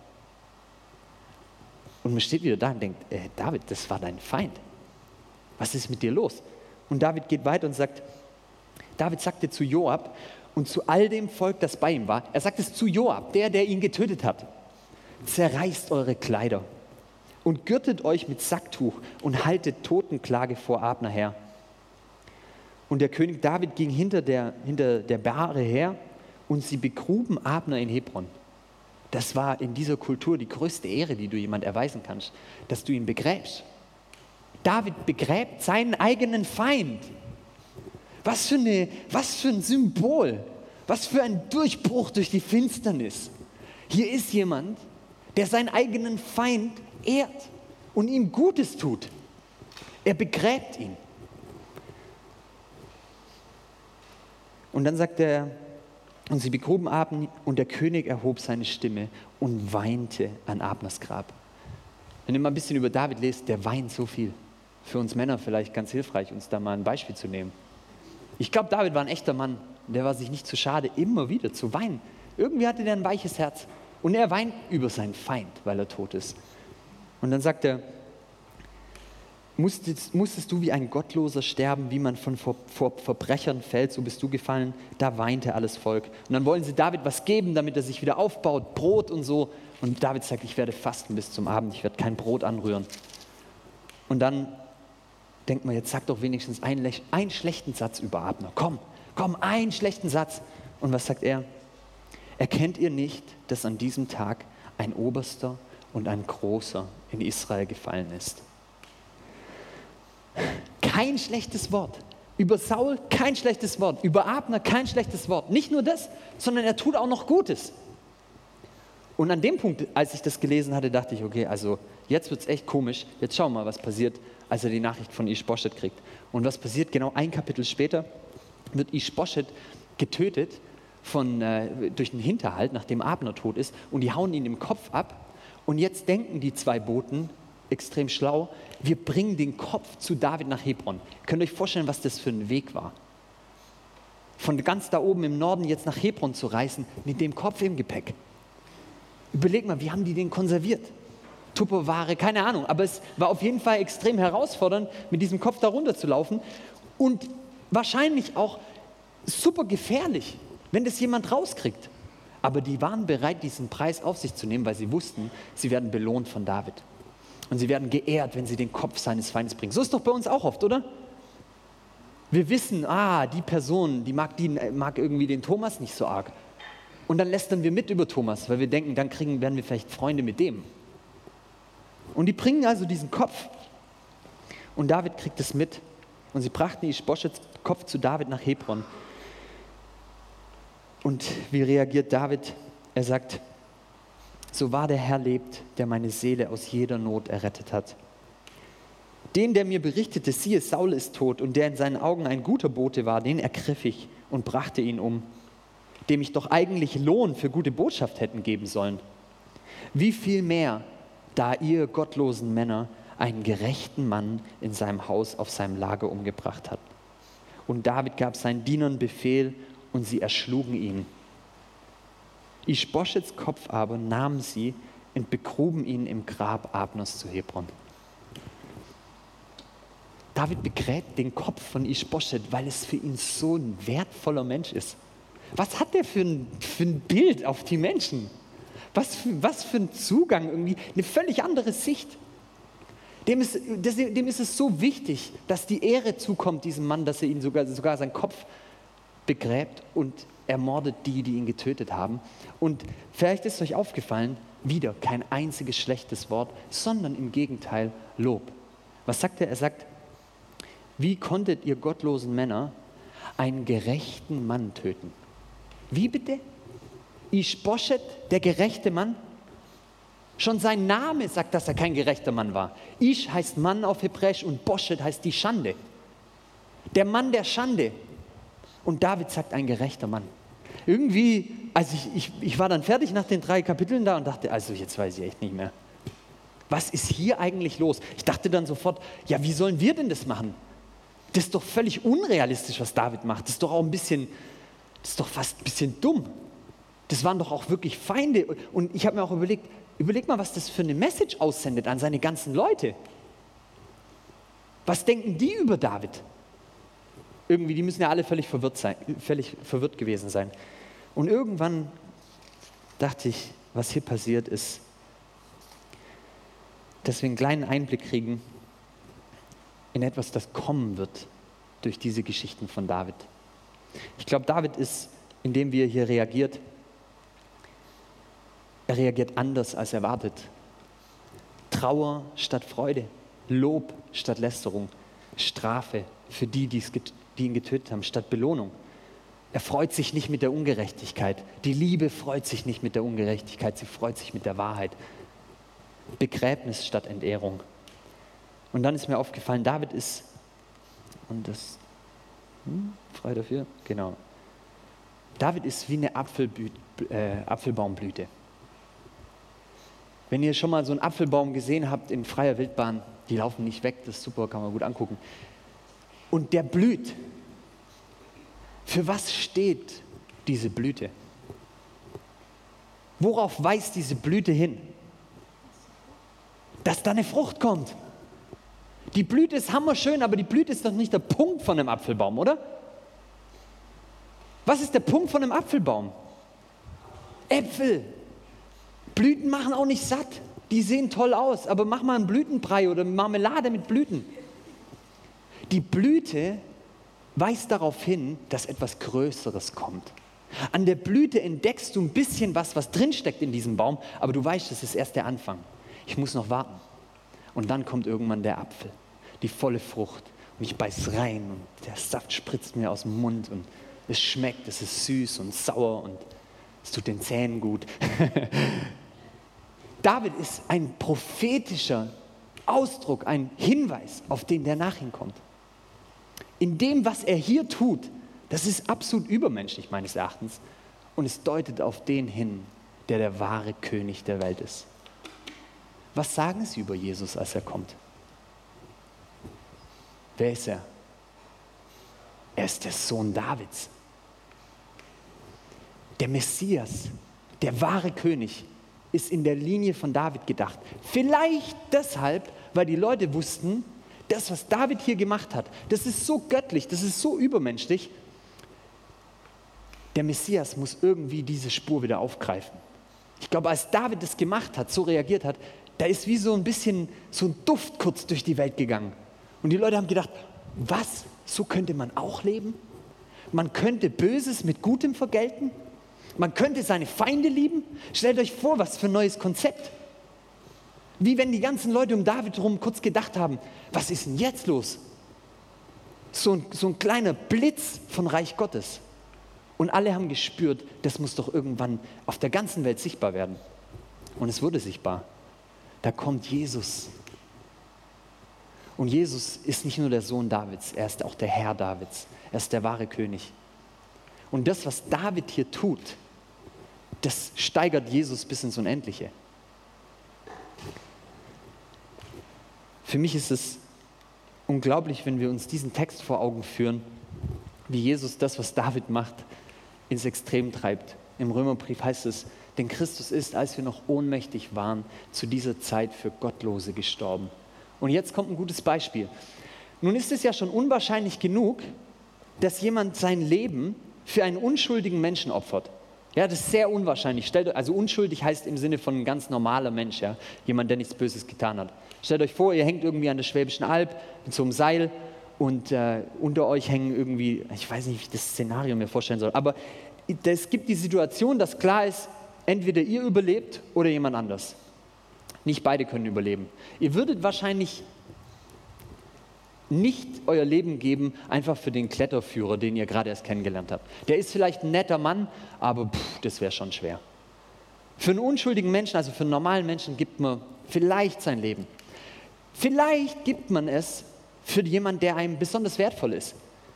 Und man steht wieder da und denkt, äh, David, das war dein Feind. Was ist mit dir los? Und David geht weiter und sagt, David sagte zu Joab und zu all dem Volk, das bei ihm war, er sagt es zu Joab, der, der ihn getötet hat, zerreißt eure Kleider und gürtet euch mit Sacktuch und haltet Totenklage vor Abner her. Und der König David ging hinter der, hinter der Bahre her und sie begruben Abner in Hebron. Das war in dieser Kultur die größte Ehre, die du jemand erweisen kannst, dass du ihn begräbst. David begräbt seinen eigenen Feind. Was für, eine, was für ein Symbol, was für ein Durchbruch durch die Finsternis. Hier ist jemand, der seinen eigenen Feind ehrt und ihm Gutes tut. Er begräbt ihn. Und dann sagt er, und sie begruben Abner und der König erhob seine Stimme und weinte an Abners Grab. Wenn ihr mal ein bisschen über David lest, der weint so viel. Für uns Männer vielleicht ganz hilfreich, uns da mal ein Beispiel zu nehmen. Ich glaube, David war ein echter Mann. Der war sich nicht zu schade, immer wieder zu weinen. Irgendwie hatte der ein weiches Herz. Und er weint über seinen Feind, weil er tot ist. Und dann sagt er, musstest, musstest du wie ein Gottloser sterben, wie man von vor, vor Verbrechern fällt, so bist du gefallen. Da weinte alles Volk. Und dann wollen sie David was geben, damit er sich wieder aufbaut, Brot und so. Und David sagt, ich werde fasten bis zum Abend, ich werde kein Brot anrühren. Und dann denkt man, jetzt sag doch wenigstens einen, einen schlechten Satz über Abner. Komm, komm, einen schlechten Satz. Und was sagt er? Erkennt ihr nicht, dass an diesem Tag ein Oberster und ein Großer in Israel gefallen ist? Kein schlechtes Wort. Über Saul kein schlechtes Wort. Über Abner kein schlechtes Wort. Nicht nur das, sondern er tut auch noch Gutes. Und an dem Punkt, als ich das gelesen hatte, dachte ich, okay, also jetzt wird es echt komisch. Jetzt schauen wir mal, was passiert, als er die Nachricht von Ishbosheth kriegt. Und was passiert? Genau ein Kapitel später wird Ishbosheth getötet von, äh, durch den Hinterhalt, nachdem Abner tot ist. Und die hauen ihn im Kopf ab. Und jetzt denken die zwei Boten, extrem schlau, wir bringen den Kopf zu David nach Hebron. Könnt ihr euch vorstellen, was das für ein Weg war? Von ganz da oben im Norden jetzt nach Hebron zu reisen, mit dem Kopf im Gepäck. Überleg mal, wie haben die den konserviert? Tupperware, keine Ahnung. Aber es war auf jeden Fall extrem herausfordernd, mit diesem Kopf da runter zu laufen. Und wahrscheinlich auch super gefährlich, wenn das jemand rauskriegt. Aber die waren bereit, diesen Preis auf sich zu nehmen, weil sie wussten, sie werden belohnt von David. Und sie werden geehrt, wenn sie den Kopf seines Feindes bringen. So ist doch bei uns auch oft, oder? Wir wissen, ah, die Person, die mag, die mag irgendwie den Thomas nicht so arg. Und dann lästern wir mit über Thomas, weil wir denken, dann kriegen, werden wir vielleicht Freunde mit dem. Und die bringen also diesen Kopf. Und David kriegt es mit. Und sie brachten Ischboschets Kopf zu David nach Hebron. Und wie reagiert David? Er sagt, so wahr der Herr lebt, der meine Seele aus jeder Not errettet hat. Den, der mir berichtete, siehe, Saul ist tot und der in seinen Augen ein guter Bote war, den ergriff ich und brachte ihn um, dem ich doch eigentlich Lohn für gute Botschaft hätten geben sollen. Wie viel mehr, da ihr gottlosen Männer einen gerechten Mann in seinem Haus auf seinem Lager umgebracht habt. Und David gab seinen Dienern Befehl und sie erschlugen ihn. Ischboschets Kopf aber nahmen sie und begruben ihn im Grab Abners zu Hebron. David begräbt den Kopf von Ischboschet, weil es für ihn so ein wertvoller Mensch ist. Was hat der für ein, für ein Bild auf die Menschen? Was für, was für ein Zugang irgendwie, eine völlig andere Sicht. Dem ist, dem ist es so wichtig, dass die Ehre zukommt diesem Mann, dass er ihn sogar, sogar seinen Kopf begräbt und ermordet die, die ihn getötet haben. Und vielleicht ist euch aufgefallen, wieder kein einziges schlechtes Wort, sondern im Gegenteil Lob. Was sagt er? Er sagt, wie konntet ihr gottlosen Männer einen gerechten Mann töten? Wie bitte? Ishbosheth, der gerechte Mann? Schon sein Name sagt, dass er kein gerechter Mann war. Ish heißt Mann auf Hebräisch und Boshet heißt die Schande. Der Mann der Schande. Und David sagt ein gerechter Mann. Irgendwie, also ich, ich, ich war dann fertig nach den drei Kapiteln da und dachte, also jetzt weiß ich echt nicht mehr. Was ist hier eigentlich los? Ich dachte dann sofort, ja, wie sollen wir denn das machen? Das ist doch völlig unrealistisch, was David macht. Das ist doch auch ein bisschen, das ist doch fast ein bisschen dumm. Das waren doch auch wirklich Feinde. Und ich habe mir auch überlegt, überleg mal, was das für eine Message aussendet an seine ganzen Leute. Was denken die über David? irgendwie, die müssen ja alle völlig verwirrt, sein, völlig verwirrt gewesen sein. Und irgendwann dachte ich, was hier passiert ist, dass wir einen kleinen Einblick kriegen in etwas, das kommen wird durch diese Geschichten von David. Ich glaube, David ist, indem wir hier reagiert, er reagiert anders als erwartet. Trauer statt Freude, Lob statt Lästerung, Strafe für die, die ihn getötet haben, statt Belohnung. Er freut sich nicht mit der Ungerechtigkeit. Die Liebe freut sich nicht mit der Ungerechtigkeit, sie freut sich mit der Wahrheit. Begräbnis statt Entehrung. Und dann ist mir aufgefallen, David ist, und das, hm, frei dafür, genau. David ist wie eine Apfelblü äh, Apfelbaumblüte. Wenn ihr schon mal so einen Apfelbaum gesehen habt in freier Wildbahn, die laufen nicht weg, das ist super, kann man gut angucken und der blüht. Für was steht diese Blüte? Worauf weist diese Blüte hin? Dass da eine Frucht kommt. Die Blüte ist hammerschön, aber die Blüte ist doch nicht der Punkt von einem Apfelbaum, oder? Was ist der Punkt von einem Apfelbaum? Äpfel. Blüten machen auch nicht satt. Die sehen toll aus, aber mach mal einen Blütenbrei oder Marmelade mit Blüten. Die Blüte weist darauf hin, dass etwas Größeres kommt. An der Blüte entdeckst du ein bisschen was, was drinsteckt in diesem Baum, aber du weißt, das ist erst der Anfang. Ich muss noch warten. Und dann kommt irgendwann der Apfel, die volle Frucht. Und ich beiß rein und der Saft spritzt mir aus dem Mund und es schmeckt, es ist süß und sauer und es tut den Zähnen gut. David ist ein prophetischer Ausdruck, ein Hinweis auf den, der nach ihm kommt in dem, was er hier tut, das ist absolut übermenschlich meines Erachtens. Und es deutet auf den hin, der der wahre König der Welt ist. Was sagen Sie über Jesus, als er kommt? Wer ist er? Er ist der Sohn Davids. Der Messias, der wahre König, ist in der Linie von David gedacht. Vielleicht deshalb, weil die Leute wussten, das, was David hier gemacht hat, das ist so göttlich, das ist so übermenschlich. der Messias muss irgendwie diese Spur wieder aufgreifen. Ich glaube, als David das gemacht hat, so reagiert hat, da ist wie so ein bisschen so ein Duft kurz durch die Welt gegangen. Und die Leute haben gedacht, was, so könnte man auch leben? Man könnte Böses mit Gutem vergelten? Man könnte seine Feinde lieben? Stellt euch vor, was für ein neues Konzept. Wie wenn die ganzen Leute um David herum kurz gedacht haben, was ist denn jetzt los? So ein, so ein kleiner Blitz von Reich Gottes. Und alle haben gespürt, das muss doch irgendwann auf der ganzen Welt sichtbar werden. Und es wurde sichtbar. Da kommt Jesus. Und Jesus ist nicht nur der Sohn Davids, er ist auch der Herr Davids. Er ist der wahre König. Und das, was David hier tut, das steigert Jesus bis ins Unendliche. Für mich ist es unglaublich, wenn wir uns diesen Text vor Augen führen, wie Jesus das, was David macht, ins Extrem treibt. Im Römerbrief heißt es, denn Christus ist, als wir noch ohnmächtig waren, zu dieser Zeit für Gottlose gestorben. Und jetzt kommt ein gutes Beispiel. Nun ist es ja schon unwahrscheinlich genug, dass jemand sein Leben für einen unschuldigen Menschen opfert. Ja, das ist sehr unwahrscheinlich. Stellt, also unschuldig heißt im Sinne von ein ganz normaler Mensch, ja? jemand, der nichts Böses getan hat. Stellt euch vor, ihr hängt irgendwie an der Schwäbischen Alb mit so einem Seil und äh, unter euch hängen irgendwie, ich weiß nicht, wie ich das Szenario mir vorstellen soll, aber es gibt die Situation, dass klar ist, entweder ihr überlebt oder jemand anders. Nicht beide können überleben. Ihr würdet wahrscheinlich nicht euer Leben geben, einfach für den Kletterführer, den ihr gerade erst kennengelernt habt. Der ist vielleicht ein netter Mann, aber pff, das wäre schon schwer. Für einen unschuldigen Menschen, also für einen normalen Menschen, gibt man vielleicht sein Leben. Vielleicht gibt man es für jemanden, der einem besonders wertvoll ist.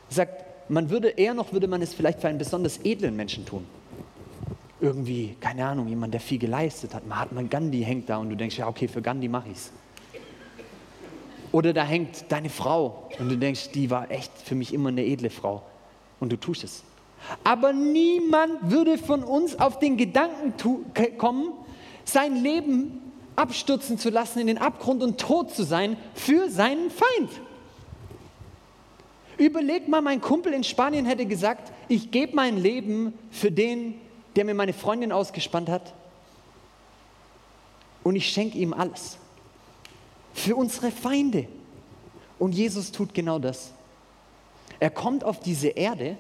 Sagt, man würde eher noch, würde man es vielleicht für einen besonders edlen Menschen tun. Irgendwie, keine Ahnung, jemand, der viel geleistet hat. Mahatma Gandhi hängt da und du denkst, ja, okay, für Gandhi mache ich es. Oder da hängt deine Frau und du denkst, die war echt für mich immer eine edle Frau. Und du tust es. Aber niemand würde von uns auf den Gedanken kommen, sein Leben abstürzen zu lassen in den Abgrund und tot zu sein für seinen Feind. Überleg mal, mein Kumpel in Spanien hätte gesagt, ich gebe mein Leben für den, der mir meine Freundin ausgespannt hat. Und ich schenke ihm alles. Für unsere Feinde. Und Jesus tut genau das. Er kommt auf diese Erde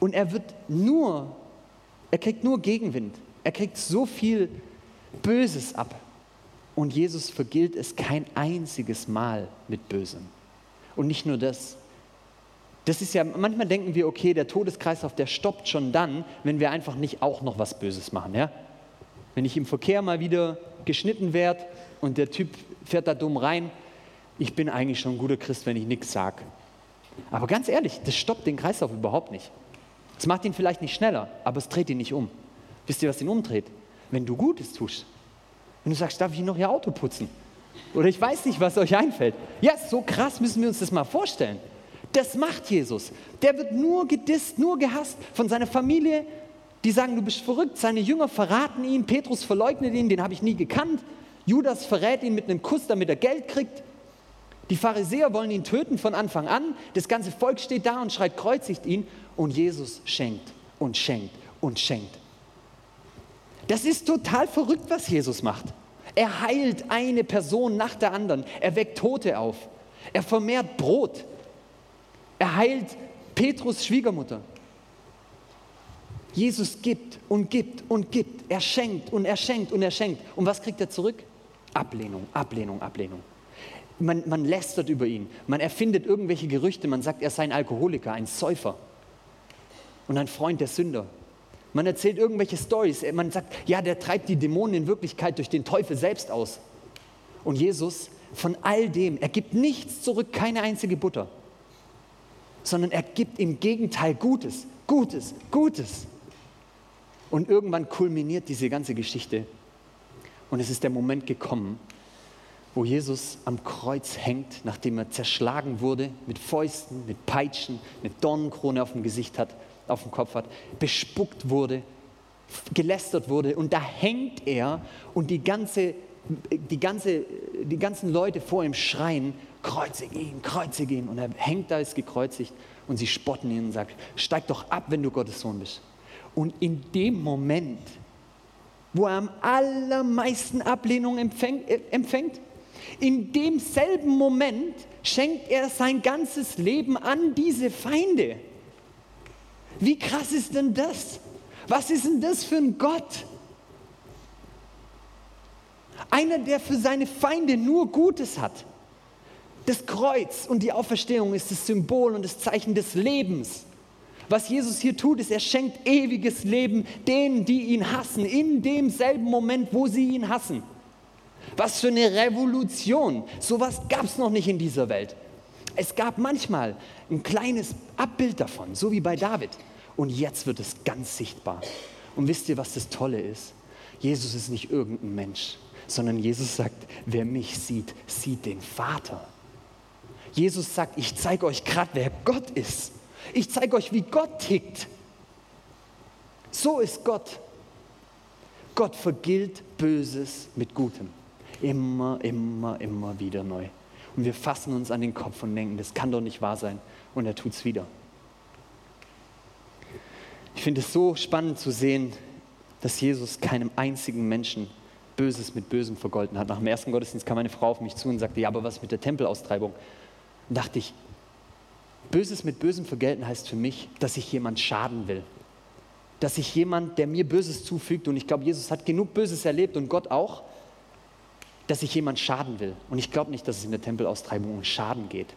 und er wird nur, er kriegt nur Gegenwind. Er kriegt so viel Böses ab. Und Jesus vergilt es kein einziges Mal mit Bösem. Und nicht nur das, das ist ja, manchmal denken wir, okay, der Todeskreislauf, der stoppt schon dann, wenn wir einfach nicht auch noch was Böses machen. Ja? Wenn ich im Verkehr mal wieder geschnitten werde und der Typ fährt da dumm rein, ich bin eigentlich schon ein guter Christ, wenn ich nichts sage. Aber ganz ehrlich, das stoppt den Kreislauf überhaupt nicht. Es macht ihn vielleicht nicht schneller, aber es dreht ihn nicht um. Wisst ihr, was ihn umdreht? Wenn du Gutes tust. Wenn du sagst, darf ich noch ihr Auto putzen? Oder ich weiß nicht, was euch einfällt. Ja, so krass müssen wir uns das mal vorstellen. Das macht Jesus. Der wird nur gedisst, nur gehasst von seiner Familie. Die sagen, du bist verrückt. Seine Jünger verraten ihn. Petrus verleugnet ihn, den habe ich nie gekannt. Judas verrät ihn mit einem Kuss, damit er Geld kriegt. Die Pharisäer wollen ihn töten von Anfang an. Das ganze Volk steht da und schreit, kreuzigt ihn. Und Jesus schenkt und schenkt und schenkt. Das ist total verrückt, was Jesus macht. Er heilt eine Person nach der anderen. Er weckt Tote auf. Er vermehrt Brot. Er heilt Petrus Schwiegermutter. Jesus gibt und gibt und gibt. Er schenkt und er schenkt und er schenkt. Und was kriegt er zurück? Ablehnung, Ablehnung, Ablehnung. Man, man lästert über ihn. Man erfindet irgendwelche Gerüchte. Man sagt, er sei ein Alkoholiker, ein Säufer und ein Freund der Sünder. Man erzählt irgendwelche Stories. Man sagt, ja, der treibt die Dämonen in Wirklichkeit durch den Teufel selbst aus. Und Jesus, von all dem, er gibt nichts zurück, keine einzige Butter sondern er gibt im Gegenteil Gutes, Gutes, Gutes. Und irgendwann kulminiert diese ganze Geschichte. Und es ist der Moment gekommen, wo Jesus am Kreuz hängt, nachdem er zerschlagen wurde, mit Fäusten, mit Peitschen, eine Dornenkrone auf dem Gesicht hat, auf dem Kopf hat, bespuckt wurde, gelästert wurde. Und da hängt er und die ganze die, ganze, die ganzen Leute vor ihm schreien, kreuzige ihn, kreuzige ihn. Und er hängt da, ist gekreuzigt und sie spotten ihn und sagen, steig doch ab, wenn du Gottes Sohn bist. Und in dem Moment, wo er am allermeisten Ablehnung empfängt, äh, empfängt in demselben Moment schenkt er sein ganzes Leben an diese Feinde. Wie krass ist denn das? Was ist denn das für ein Gott? Einer, der für seine Feinde nur Gutes hat. Das Kreuz und die Auferstehung ist das Symbol und das Zeichen des Lebens. Was Jesus hier tut, ist, er schenkt ewiges Leben denen, die ihn hassen, in demselben Moment, wo sie ihn hassen. Was für eine Revolution. Sowas gab es noch nicht in dieser Welt. Es gab manchmal ein kleines Abbild davon, so wie bei David. Und jetzt wird es ganz sichtbar. Und wisst ihr, was das Tolle ist? Jesus ist nicht irgendein Mensch, sondern Jesus sagt, wer mich sieht, sieht den Vater. Jesus sagt, ich zeige euch gerade, wer Gott ist. Ich zeige euch, wie Gott tickt. So ist Gott. Gott vergilt Böses mit Gutem. Immer, immer, immer wieder neu. Und wir fassen uns an den Kopf und denken, das kann doch nicht wahr sein. Und er tut es wieder. Ich finde es so spannend zu sehen, dass Jesus keinem einzigen Menschen Böses mit Bösem vergolten hat. Nach dem ersten Gottesdienst kam meine Frau auf mich zu und sagte, ja, aber was mit der Tempelaustreibung? Und dachte ich, Böses mit Bösem vergelten heißt für mich, dass ich jemand schaden will. Dass ich jemand, der mir Böses zufügt, und ich glaube, Jesus hat genug Böses erlebt und Gott auch, dass ich jemand schaden will. Und ich glaube nicht, dass es in der Tempelaustreibung um Schaden geht.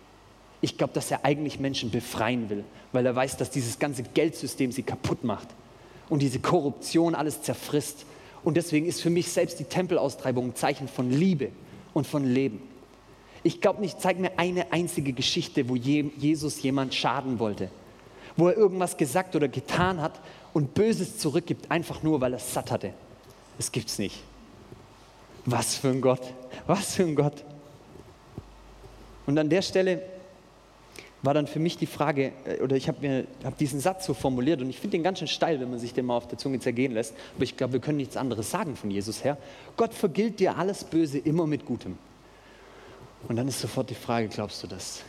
Ich glaube, dass er eigentlich Menschen befreien will, weil er weiß, dass dieses ganze Geldsystem sie kaputt macht und diese Korruption alles zerfrisst. Und deswegen ist für mich selbst die Tempelaustreibung ein Zeichen von Liebe und von Leben. Ich glaube nicht, zeig mir eine einzige Geschichte, wo Jesus jemand schaden wollte, wo er irgendwas gesagt oder getan hat und Böses zurückgibt, einfach nur, weil er es satt hatte. Das gibt es nicht. Was für ein Gott, was für ein Gott. Und an der Stelle war dann für mich die Frage, äh, oder ich habe hab diesen Satz so formuliert und ich finde den ganz schön steil, wenn man sich den mal auf der Zunge zergehen lässt, aber ich glaube, wir können nichts anderes sagen von Jesus her. Gott vergilt dir alles Böse immer mit Gutem. Und dann ist sofort die Frage, glaubst du das?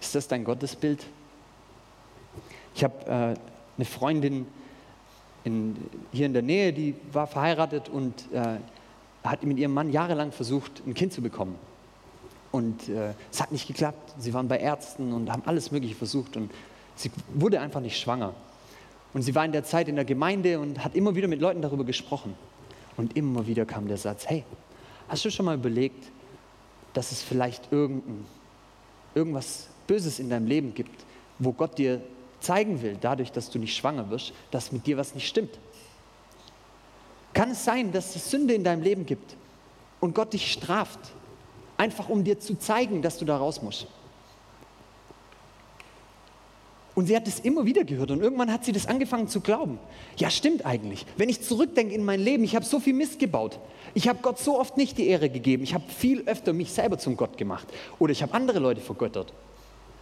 Ist das dein Gottesbild? Ich habe äh, eine Freundin, in, hier in der Nähe, die war verheiratet und äh, hat mit ihrem Mann jahrelang versucht, ein Kind zu bekommen. Und äh, es hat nicht geklappt. Sie waren bei Ärzten und haben alles Mögliche versucht und sie wurde einfach nicht schwanger. Und sie war in der Zeit in der Gemeinde und hat immer wieder mit Leuten darüber gesprochen. Und immer wieder kam der Satz, hey, hast du schon mal überlegt, dass es vielleicht irgendein, irgendwas Böses in deinem Leben gibt, wo Gott dir zeigen will, dadurch, dass du nicht schwanger wirst, dass mit dir was nicht stimmt. Kann es sein, dass es Sünde in deinem Leben gibt und Gott dich straft, einfach um dir zu zeigen, dass du da raus musst? Und sie hat es immer wieder gehört und irgendwann hat sie das angefangen zu glauben. Ja, stimmt eigentlich. Wenn ich zurückdenke in mein Leben, ich habe so viel Mist gebaut. Ich habe Gott so oft nicht die Ehre gegeben. Ich habe viel öfter mich selber zum Gott gemacht. Oder ich habe andere Leute vergöttert.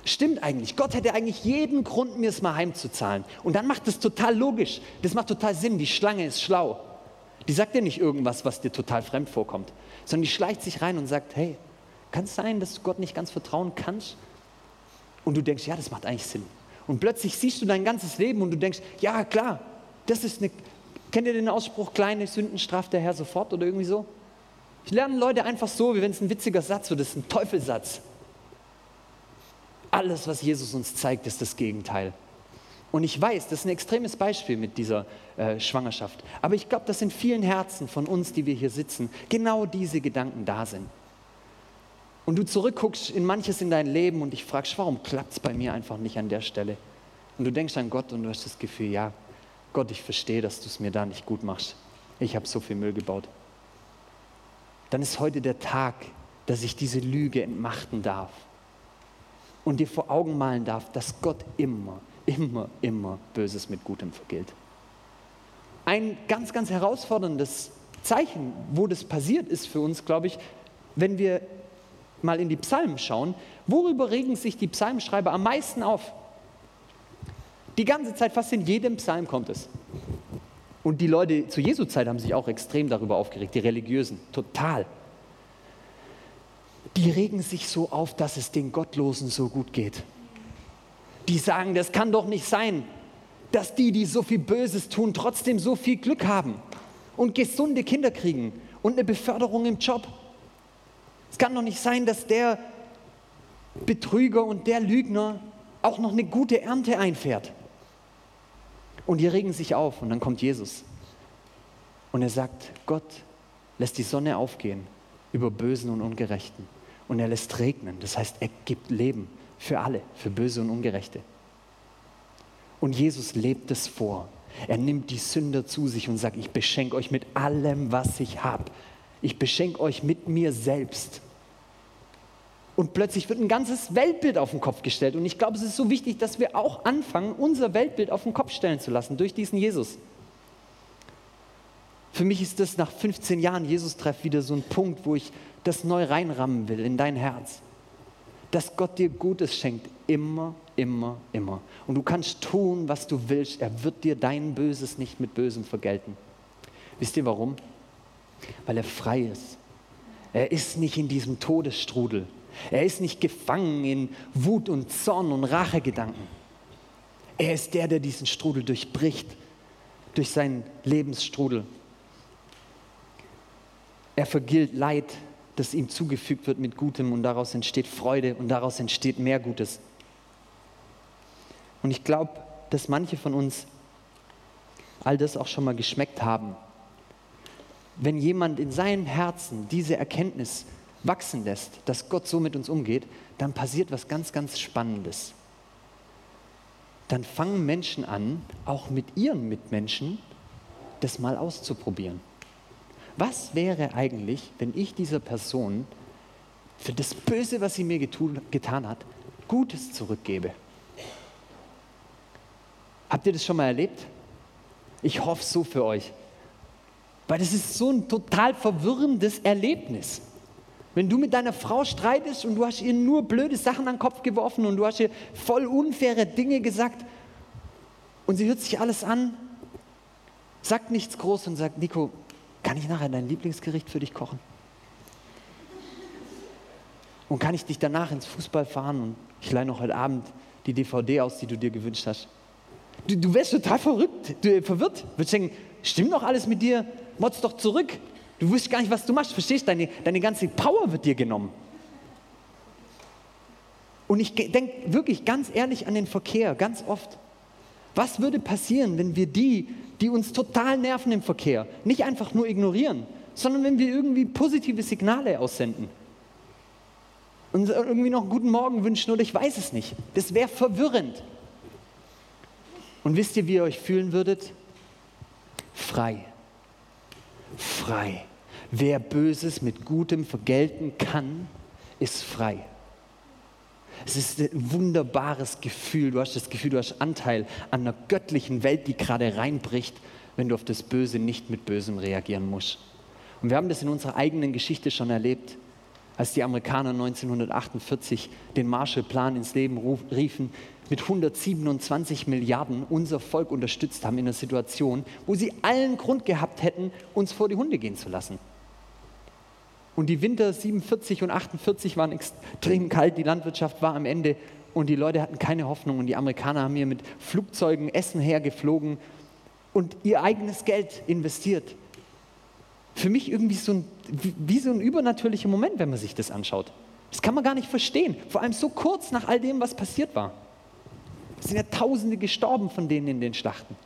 Stimmt eigentlich. Gott hätte eigentlich jeden Grund, mir es mal heimzuzahlen. Und dann macht es total logisch. Das macht total Sinn. Die Schlange ist schlau. Die sagt dir nicht irgendwas, was dir total fremd vorkommt, sondern die schleicht sich rein und sagt, hey, kann es sein, dass du Gott nicht ganz vertrauen kannst? Und du denkst, ja, das macht eigentlich Sinn. Und plötzlich siehst du dein ganzes Leben und du denkst, ja, klar, das ist eine, kennt ihr den Ausspruch, kleine Sünden straft der Herr sofort oder irgendwie so? Ich lerne Leute einfach so, wie wenn es ein witziger Satz wird, das ist ein Teufelsatz. Alles, was Jesus uns zeigt, ist das Gegenteil. Und ich weiß, das ist ein extremes Beispiel mit dieser äh, Schwangerschaft. Aber ich glaube, dass in vielen Herzen von uns, die wir hier sitzen, genau diese Gedanken da sind. Und du zurückguckst in manches in dein Leben und dich fragst, warum klappt es bei mir einfach nicht an der Stelle? Und du denkst an Gott und du hast das Gefühl, ja, Gott, ich verstehe, dass du es mir da nicht gut machst. Ich habe so viel Müll gebaut. Dann ist heute der Tag, dass ich diese Lüge entmachten darf und dir vor Augen malen darf, dass Gott immer, immer, immer Böses mit Gutem vergilt. Ein ganz, ganz herausforderndes Zeichen, wo das passiert ist für uns, glaube ich, wenn wir mal in die Psalmen schauen, worüber regen sich die Psalmschreiber am meisten auf? Die ganze Zeit, fast in jedem Psalm kommt es. Und die Leute zu Jesu Zeit haben sich auch extrem darüber aufgeregt, die Religiösen, total. Die regen sich so auf, dass es den Gottlosen so gut geht. Die sagen, das kann doch nicht sein, dass die, die so viel Böses tun, trotzdem so viel Glück haben und gesunde Kinder kriegen und eine Beförderung im Job. Es kann doch nicht sein, dass der Betrüger und der Lügner auch noch eine gute Ernte einfährt. Und die regen sich auf und dann kommt Jesus. Und er sagt, Gott lässt die Sonne aufgehen über Bösen und Ungerechten. Und er lässt regnen. Das heißt, er gibt Leben für alle, für Böse und Ungerechte. Und Jesus lebt es vor. Er nimmt die Sünder zu sich und sagt, ich beschenke euch mit allem, was ich habe. Ich beschenke euch mit mir selbst. Und plötzlich wird ein ganzes Weltbild auf den Kopf gestellt. Und ich glaube, es ist so wichtig, dass wir auch anfangen, unser Weltbild auf den Kopf stellen zu lassen durch diesen Jesus. Für mich ist das nach 15 Jahren Jesus-Treff wieder so ein Punkt, wo ich das neu reinrammen will in dein Herz. Dass Gott dir Gutes schenkt, immer, immer, immer. Und du kannst tun, was du willst. Er wird dir dein Böses nicht mit Bösem vergelten. Wisst ihr warum? Weil er frei ist. Er ist nicht in diesem Todesstrudel. Er ist nicht gefangen in Wut und Zorn und Rachegedanken. Er ist der, der diesen Strudel durchbricht, durch seinen Lebensstrudel. Er vergilt Leid, das ihm zugefügt wird mit Gutem und daraus entsteht Freude und daraus entsteht mehr Gutes. Und ich glaube, dass manche von uns all das auch schon mal geschmeckt haben. Wenn jemand in seinem Herzen diese Erkenntnis wachsen lässt, dass Gott so mit uns umgeht, dann passiert was ganz, ganz Spannendes. Dann fangen Menschen an, auch mit ihren Mitmenschen das mal auszuprobieren. Was wäre eigentlich, wenn ich dieser Person für das Böse, was sie mir getun, getan hat, Gutes zurückgebe? Habt ihr das schon mal erlebt? Ich hoffe so für euch. Weil das ist so ein total verwirrendes Erlebnis. Wenn du mit deiner Frau streitest und du hast ihr nur blöde Sachen an den Kopf geworfen und du hast ihr voll unfaire Dinge gesagt und sie hört sich alles an, sagt nichts groß und sagt, Nico, kann ich nachher dein Lieblingsgericht für dich kochen? Und kann ich dich danach ins Fußball fahren und ich leihe noch heute Abend die DVD aus, die du dir gewünscht hast? Du, du wärst total verrückt, du, verwirrt. Würdest denken, stimmt doch alles mit dir? Motz doch zurück. Du wusstest gar nicht, was du machst. Verstehst deine, deine ganze Power wird dir genommen. Und ich denke wirklich ganz ehrlich an den Verkehr, ganz oft. Was würde passieren, wenn wir die, die uns total nerven im Verkehr, nicht einfach nur ignorieren, sondern wenn wir irgendwie positive Signale aussenden? Und irgendwie noch einen guten Morgen wünschen oder ich weiß es nicht. Das wäre verwirrend. Und wisst ihr, wie ihr euch fühlen würdet? Frei frei. Wer Böses mit Gutem vergelten kann, ist frei. Es ist ein wunderbares Gefühl. Du hast das Gefühl, du hast Anteil an einer göttlichen Welt, die gerade reinbricht, wenn du auf das Böse nicht mit Bösem reagieren musst. Und wir haben das in unserer eigenen Geschichte schon erlebt, als die Amerikaner 1948 den Marshallplan ins Leben riefen, mit 127 Milliarden unser Volk unterstützt haben in einer Situation, wo sie allen Grund gehabt hätten, uns vor die Hunde gehen zu lassen. Und die Winter 47 und 48 waren extrem kalt, die Landwirtschaft war am Ende und die Leute hatten keine Hoffnung und die Amerikaner haben hier mit Flugzeugen Essen hergeflogen und ihr eigenes Geld investiert. Für mich irgendwie so ein, wie so ein übernatürlicher Moment, wenn man sich das anschaut. Das kann man gar nicht verstehen, vor allem so kurz nach all dem, was passiert war. Es sind ja Tausende gestorben von denen in den Schlachten.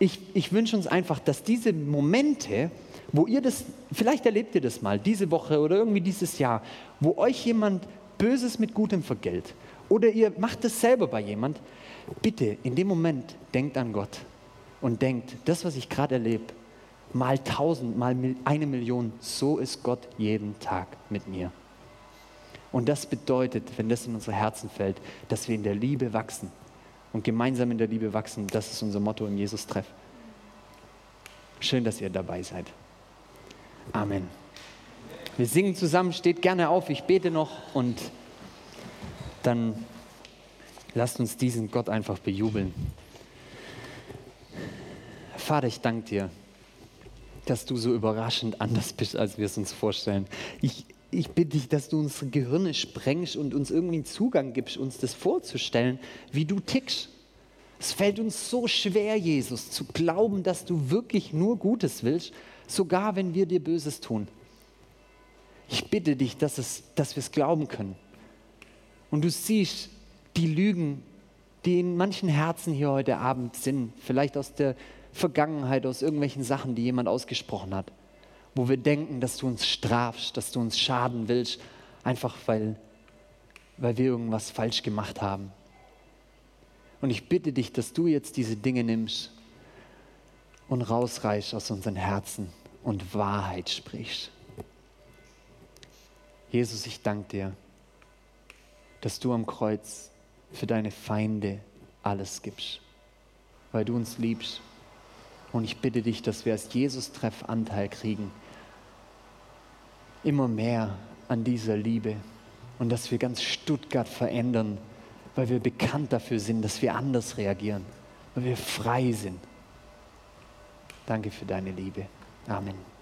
Ich, ich wünsche uns einfach, dass diese Momente, wo ihr das, vielleicht erlebt ihr das mal, diese Woche oder irgendwie dieses Jahr, wo euch jemand Böses mit Gutem vergelt oder ihr macht das selber bei jemand, bitte in dem Moment denkt an Gott und denkt, das, was ich gerade erlebe, mal tausend, mal eine Million, so ist Gott jeden Tag mit mir. Und das bedeutet, wenn das in unsere Herzen fällt, dass wir in der Liebe wachsen und gemeinsam in der Liebe wachsen. Das ist unser Motto im Jesus-Treff. Schön, dass ihr dabei seid. Amen. Wir singen zusammen, steht gerne auf, ich bete noch und dann lasst uns diesen Gott einfach bejubeln. Vater, ich danke dir, dass du so überraschend anders bist, als wir es uns vorstellen. Ich, ich bitte dich, dass du unsere Gehirne sprengst und uns irgendwie einen Zugang gibst, uns das vorzustellen, wie du tickst. Es fällt uns so schwer, Jesus, zu glauben, dass du wirklich nur Gutes willst, sogar wenn wir dir Böses tun. Ich bitte dich, dass, es, dass wir es glauben können. Und du siehst die Lügen, die in manchen Herzen hier heute Abend sind, vielleicht aus der Vergangenheit, aus irgendwelchen Sachen, die jemand ausgesprochen hat, wo wir denken, dass du uns strafst, dass du uns schaden willst, einfach weil, weil wir irgendwas falsch gemacht haben. Und ich bitte dich, dass du jetzt diese Dinge nimmst und rausreichst aus unseren Herzen und Wahrheit sprichst. Jesus, ich danke dir, dass du am Kreuz für deine Feinde alles gibst, weil du uns liebst. Und ich bitte dich, dass wir als Jesus-Treff Anteil kriegen, immer mehr an dieser Liebe und dass wir ganz Stuttgart verändern, weil wir bekannt dafür sind, dass wir anders reagieren, weil wir frei sind. Danke für deine Liebe. Amen.